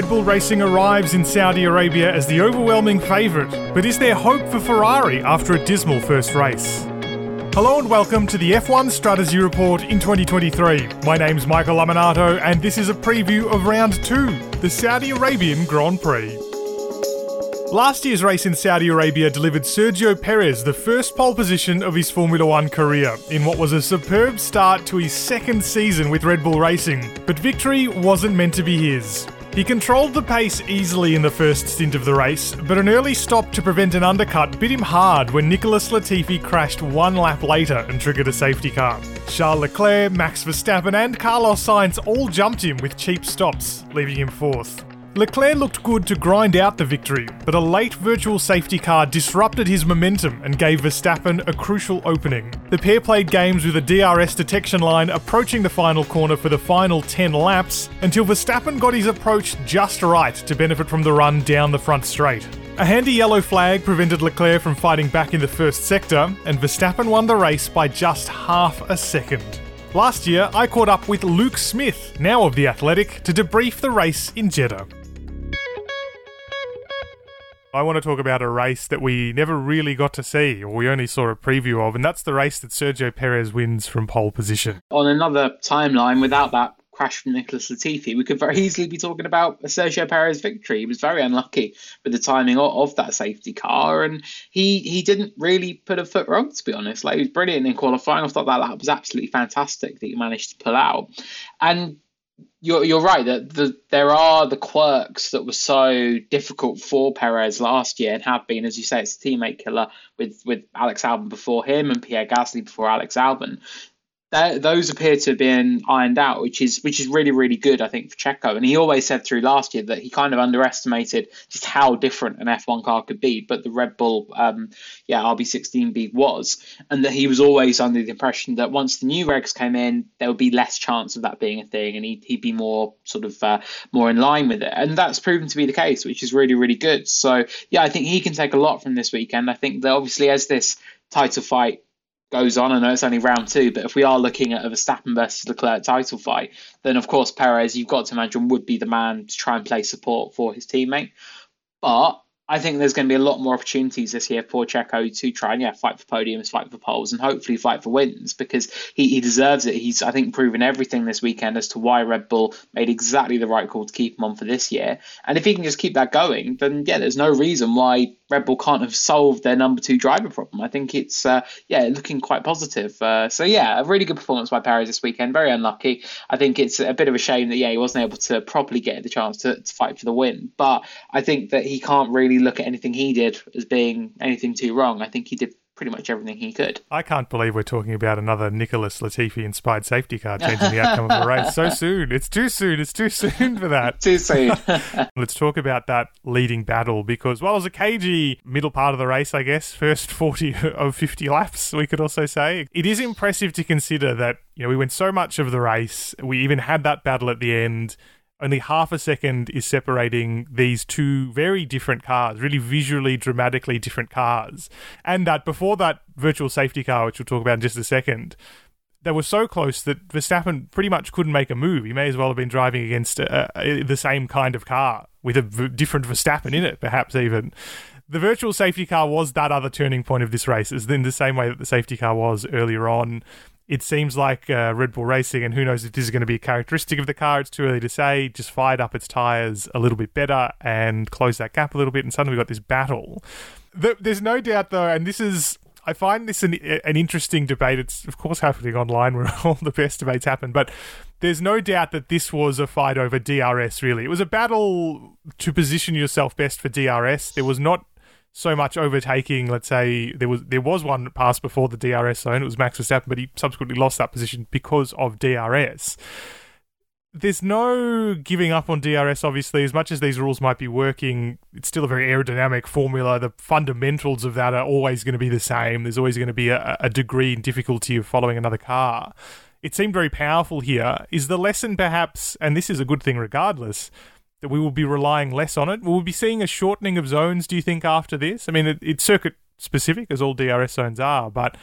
Red Bull Racing arrives in Saudi Arabia as the overwhelming favourite, but is there hope for Ferrari after a dismal first race? Hello and welcome to the F1 Strategy Report in 2023. My name's Michael Lamonato, and this is a preview of round two, the Saudi Arabian Grand Prix. Last year's race in Saudi Arabia delivered Sergio Perez the first pole position of his Formula One career in what was a superb start to his second season with Red Bull Racing. But victory wasn't meant to be his. He controlled the pace easily in the first stint of the race, but an early stop to prevent an undercut bit him hard when Nicholas Latifi crashed one lap later and triggered a safety car. Charles Leclerc, Max Verstappen, and Carlos Sainz all jumped him with cheap stops, leaving him fourth. Leclerc looked good to grind out the victory, but a late virtual safety car disrupted his momentum and gave Verstappen a crucial opening. The pair played games with a DRS detection line approaching the final corner for the final 10 laps until Verstappen got his approach just right to benefit from the run down the front straight. A handy yellow flag prevented Leclerc from fighting back in the first sector, and Verstappen won the race by just half a second. Last year, I caught up with Luke Smith, now of The Athletic, to debrief the race in Jeddah. I want to talk about a race that we never really got to see, or we only saw a preview of, and that's the race that Sergio Perez wins from pole position. On another timeline, without that crash from Nicholas Latifi, we could very easily be talking about a Sergio Perez victory. He was very unlucky with the timing of, of, that safety car, and he he didn't really put a foot wrong, to be honest. Like he was brilliant in qualifying. I thought that lap was absolutely fantastic that he managed to pull out, and you're you're right that the, there are the quirks that were so difficult for Perez last year and have been, as you say, it's a teammate killer with with Alex Albon before him and Pierre Gasly before Alex Albon that, those appear to have been ironed out, which is which is really really good, I think, for Checo. And he always said through last year that he kind of underestimated just how different an F1 car could be, but the Red Bull, um, yeah, RB16B was, and that he was always under the impression that once the new regs came in, there would be less chance of that being a thing, and he'd, he'd be more sort of uh, more in line with it. And that's proven to be the case, which is really really good. So yeah, I think he can take a lot from this weekend. I think that obviously as this title fight goes on. I know it's only round two, but if we are looking at a Verstappen versus Leclerc title fight, then of course Perez, you've got to imagine, would be the man to try and play support for his teammate. But I think there's going to be a lot more opportunities this year for Checo to try and yeah fight for podiums, fight for poles, and hopefully fight for wins because he, he deserves it. He's I think proven everything this weekend as to why Red Bull made exactly the right call to keep him on for this year. And if he can just keep that going, then yeah, there's no reason why Red Bull can't have solved their number two driver problem. I think it's uh, yeah looking quite positive. Uh, so yeah, a really good performance by Perez this weekend. Very unlucky. I think it's a bit of a shame that yeah he wasn't able to properly get the chance to, to fight for the win. But I think that he can't really look at anything he did as being anything too wrong. I think he did pretty much everything he could. I can't believe we're talking about another Nicholas Latifi inspired safety car changing the outcome of a race so soon. It's too soon. It's too soon for that. too soon. Let's talk about that leading battle because, well, it was a cagey middle part of the race, I guess. First 40 of 50 laps, we could also say. It is impressive to consider that, you know, we went so much of the race. We even had that battle at the end only half a second is separating these two very different cars, really visually, dramatically different cars. And that before that virtual safety car, which we'll talk about in just a second, they were so close that Verstappen pretty much couldn't make a move. He may as well have been driving against a, a, the same kind of car with a v- different Verstappen in it, perhaps even. The virtual safety car was that other turning point of this race, as in the same way that the safety car was earlier on it seems like uh, Red Bull Racing, and who knows if this is going to be a characteristic of the car, it's too early to say, just fired up its tyres a little bit better and closed that gap a little bit, and suddenly we've got this battle. There's no doubt, though, and this is. I find this an, an interesting debate. It's, of course, happening online where all the best debates happen, but there's no doubt that this was a fight over DRS, really. It was a battle to position yourself best for DRS. There was not so much overtaking. Let's say there was there was one pass before the DRS zone. It was Max Verstappen, but he subsequently lost that position because of DRS. There's no giving up on DRS, obviously. As much as these rules might be working, it's still a very aerodynamic formula. The fundamentals of that are always going to be the same. There's always going to be a, a degree in difficulty of following another car. It seemed very powerful here. Is the lesson perhaps, and this is a good thing regardless, that we will be relying less on it? Will we be seeing a shortening of zones, do you think, after this? I mean, it, it's circuit specific, as all DRS zones are, but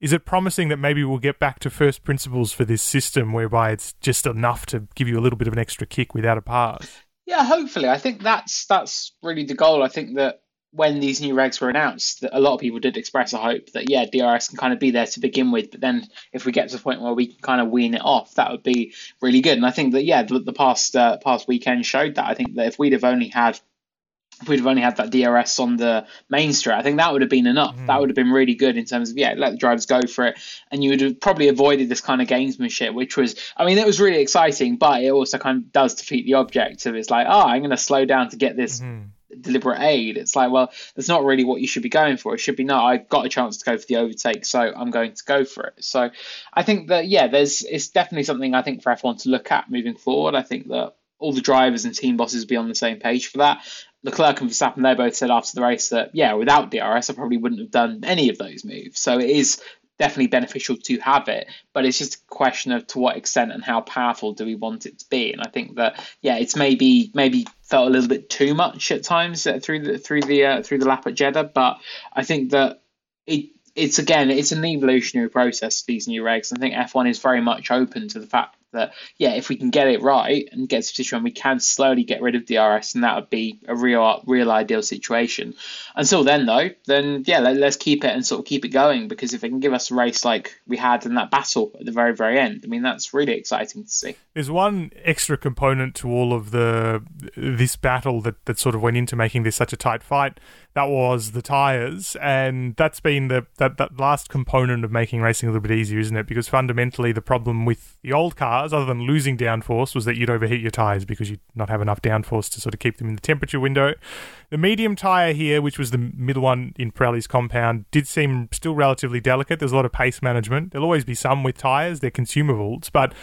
is it promising that maybe we'll get back to first principles for this system whereby it's just enough to give you a little bit of an extra kick without a pass? Yeah, hopefully. I think that's that's really the goal. I think that when these new regs were announced, that a lot of people did express a hope that yeah, DRS can kind of be there to begin with, but then if we get to the point where we can kind of wean it off, that would be really good. And I think that yeah, the, the past uh, past weekend showed that. I think that if we'd have only had if we'd have only had that DRS on the main straight, I think that would have been enough. Mm. That would have been really good in terms of yeah, let the drivers go for it, and you would have probably avoided this kind of gamesmanship, which was, I mean, it was really exciting, but it also kind of does defeat the object of it's like, oh, I'm going to slow down to get this. Mm-hmm. Deliberate aid. It's like, well, that's not really what you should be going for. It should be, no, I got a chance to go for the overtake, so I'm going to go for it. So I think that, yeah, there's, it's definitely something I think for F1 to look at moving forward. I think that all the drivers and team bosses be on the same page for that. Leclerc and Verstappen, they both said after the race that, yeah, without DRS, I probably wouldn't have done any of those moves. So it is definitely beneficial to have it, but it's just a question of to what extent and how powerful do we want it to be. And I think that, yeah, it's maybe maybe felt a little bit too much at times uh, through the through the uh, through the lap at Jeddah, but I think that it it's again it's an evolutionary process these new regs. I think F1 is very much open to the fact that yeah, if we can get it right and get to a position where we can slowly get rid of DRS, and that would be a real real ideal situation. Until then, though, then yeah, let, us keep it and sort of keep it going because if it can give us a race like we had in that battle at the very very end, I mean that's really exciting to see. There's one extra component to all of the this battle that that sort of went into making this such a tight fight that was the tires, and that's been the that, that last component of making racing a little bit easier, isn't it? Because fundamentally, the problem with the old cars, other than losing downforce, was that you'd overheat your tires because you'd not have enough downforce to sort of keep them in the temperature window. The medium tire here, which was the middle one in Pirelli's compound, did seem still relatively delicate. There's a lot of pace management. There'll always be some with tires; they're consumables, but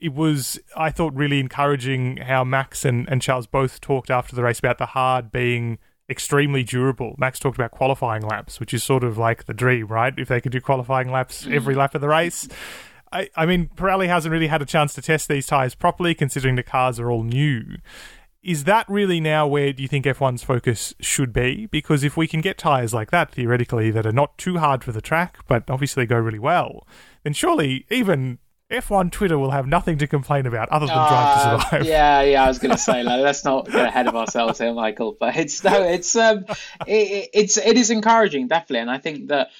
it was, I thought, really encouraging how Max and, and Charles both talked after the race about the hard being extremely durable. Max talked about qualifying laps, which is sort of like the dream, right? If they could do qualifying laps mm. every lap of the race. I, I mean, Pirelli hasn't really had a chance to test these tyres properly, considering the cars are all new. Is that really now where do you think F1's focus should be? Because if we can get tyres like that, theoretically, that are not too hard for the track, but obviously go really well, then surely even F1 Twitter will have nothing to complain about other than uh, Drive to uh, Survive. Yeah, yeah, I was going to say, like, let's not get ahead of ourselves here, Michael. But it's no, it's um, it, it's it is encouraging, definitely, and I think that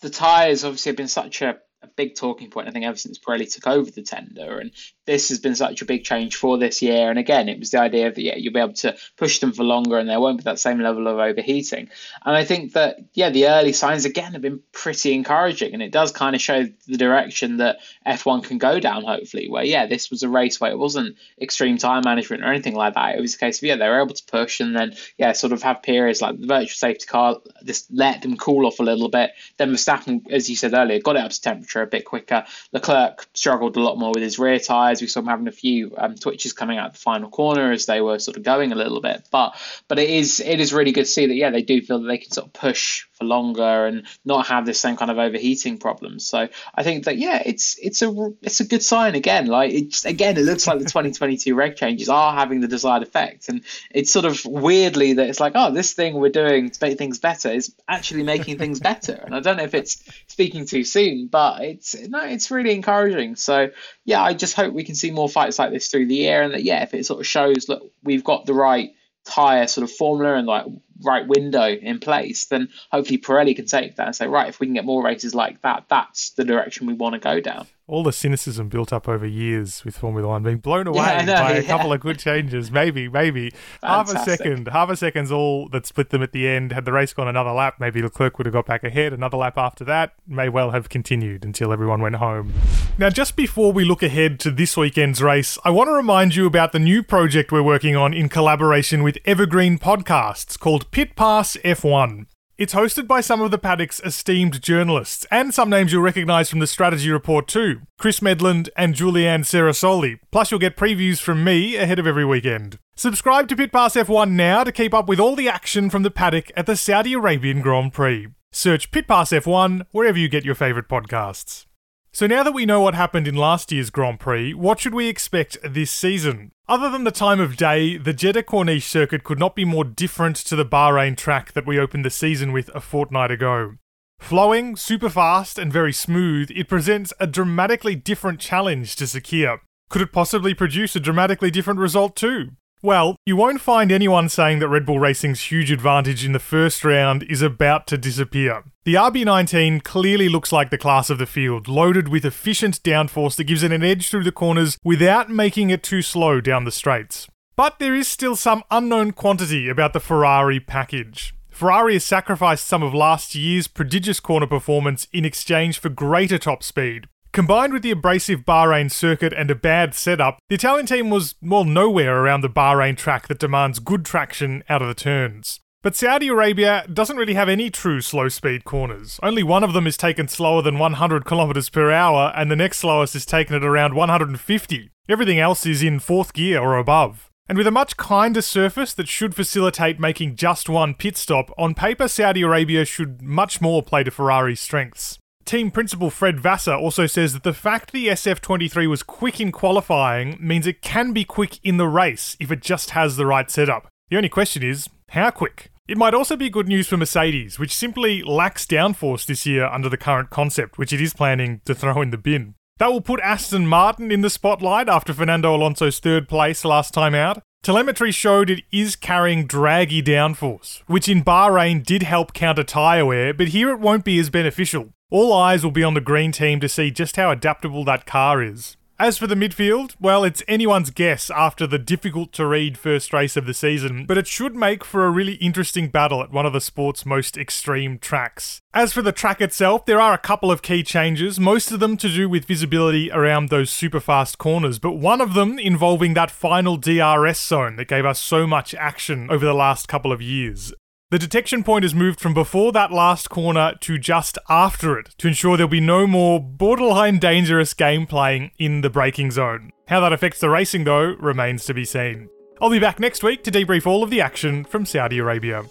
the tires obviously have been such a a big talking point, I think, ever since Pirelli took over the tender. And this has been such a big change for this year. And again, it was the idea that, yeah, you'll be able to push them for longer and there won't be that same level of overheating. And I think that, yeah, the early signs, again, have been pretty encouraging. And it does kind of show the direction that F1 can go down, hopefully, where, yeah, this was a race where it wasn't extreme time management or anything like that. It was a case of, yeah, they were able to push and then, yeah, sort of have periods like the virtual safety car, just let them cool off a little bit. Then Verstappen, as you said earlier, got it up to temperature temperature a bit quicker. Leclerc struggled a lot more with his rear tyres. We saw him having a few um, twitches coming out the final corner as they were sort of going a little bit. But but it is it is really good to see that yeah they do feel that they can sort of push for longer and not have this same kind of overheating problem. So I think that yeah it's it's a it's a good sign again. Like it's again it looks like the 2022 reg changes are having the desired effect, and it's sort of weirdly that it's like oh this thing we're doing to make things better is actually making things better. And I don't know if it's speaking too soon, but it's no, it's really encouraging. So yeah, I just hope we can see more fights like this through the year, and that yeah, if it sort of shows that we've got the right tire sort of formula and like right window in place, then hopefully Pirelli can take that and say, right, if we can get more races like that, that's the direction we want to go down all the cynicism built up over years with Formula One being blown away yeah, know, by yeah. a couple of good changes. Maybe, maybe half a second, half a second's all that split them at the end. Had the race gone another lap, maybe Leclerc would have got back ahead. Another lap after that may well have continued until everyone went home. Now, just before we look ahead to this weekend's race, I want to remind you about the new project we're working on in collaboration with Evergreen Podcasts called Pit Pass F1. It's hosted by some of the paddock's esteemed journalists, and some names you'll recognise from the strategy report too Chris Medland and Julianne Cerasoli. Plus, you'll get previews from me ahead of every weekend. Subscribe to Pit Pass F1 now to keep up with all the action from the paddock at the Saudi Arabian Grand Prix. Search Pit Pass F1 wherever you get your favourite podcasts. So now that we know what happened in last year's Grand Prix, what should we expect this season? Other than the time of day, the Jeddah Corniche circuit could not be more different to the Bahrain track that we opened the season with a fortnight ago. Flowing, super fast, and very smooth, it presents a dramatically different challenge to Sakhir. Could it possibly produce a dramatically different result too? Well, you won't find anyone saying that Red Bull Racing's huge advantage in the first round is about to disappear. The RB19 clearly looks like the class of the field, loaded with efficient downforce that gives it an edge through the corners without making it too slow down the straights. But there is still some unknown quantity about the Ferrari package. Ferrari has sacrificed some of last year's prodigious corner performance in exchange for greater top speed, Combined with the abrasive Bahrain circuit and a bad setup, the Italian team was, well, nowhere around the Bahrain track that demands good traction out of the turns. But Saudi Arabia doesn't really have any true slow speed corners. Only one of them is taken slower than 100 km per hour, and the next slowest is taken at around 150. Everything else is in fourth gear or above. And with a much kinder surface that should facilitate making just one pit stop, on paper Saudi Arabia should much more play to Ferrari's strengths. Team principal Fred Vasseur also says that the fact the SF23 was quick in qualifying means it can be quick in the race if it just has the right setup. The only question is, how quick? It might also be good news for Mercedes, which simply lacks downforce this year under the current concept, which it is planning to throw in the bin. That will put Aston Martin in the spotlight after Fernando Alonso's third place last time out. Telemetry showed it is carrying draggy downforce, which in Bahrain did help counter tyre wear, but here it won't be as beneficial. All eyes will be on the green team to see just how adaptable that car is. As for the midfield, well, it's anyone's guess after the difficult to read first race of the season, but it should make for a really interesting battle at one of the sport's most extreme tracks. As for the track itself, there are a couple of key changes, most of them to do with visibility around those super fast corners, but one of them involving that final DRS zone that gave us so much action over the last couple of years. The detection point is moved from before that last corner to just after it to ensure there'll be no more borderline dangerous gameplay in the braking zone. How that affects the racing, though, remains to be seen. I'll be back next week to debrief all of the action from Saudi Arabia.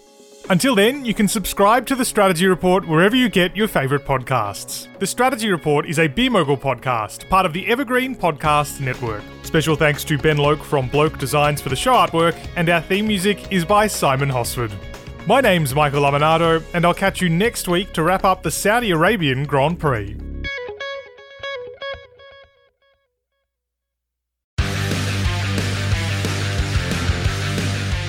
Until then, you can subscribe to the Strategy Report wherever you get your favourite podcasts. The Strategy Report is a BeMogul podcast, part of the Evergreen Podcast Network. Special thanks to Ben Loke from Bloke Designs for the show artwork, and our theme music is by Simon Hosford. My name's Michael Lamonato, and I'll catch you next week to wrap up the Saudi Arabian Grand Prix.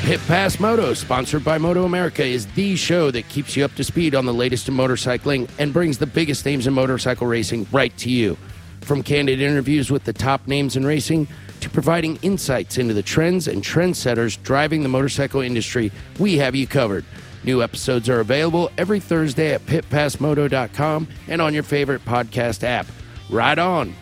Pit Pass Moto, sponsored by Moto America, is the show that keeps you up to speed on the latest in motorcycling and brings the biggest names in motorcycle racing right to you. From candid interviews with the top names in racing to providing insights into the trends and trendsetters driving the motorcycle industry, we have you covered. New episodes are available every Thursday at pitpassmoto.com and on your favorite podcast app. Ride on!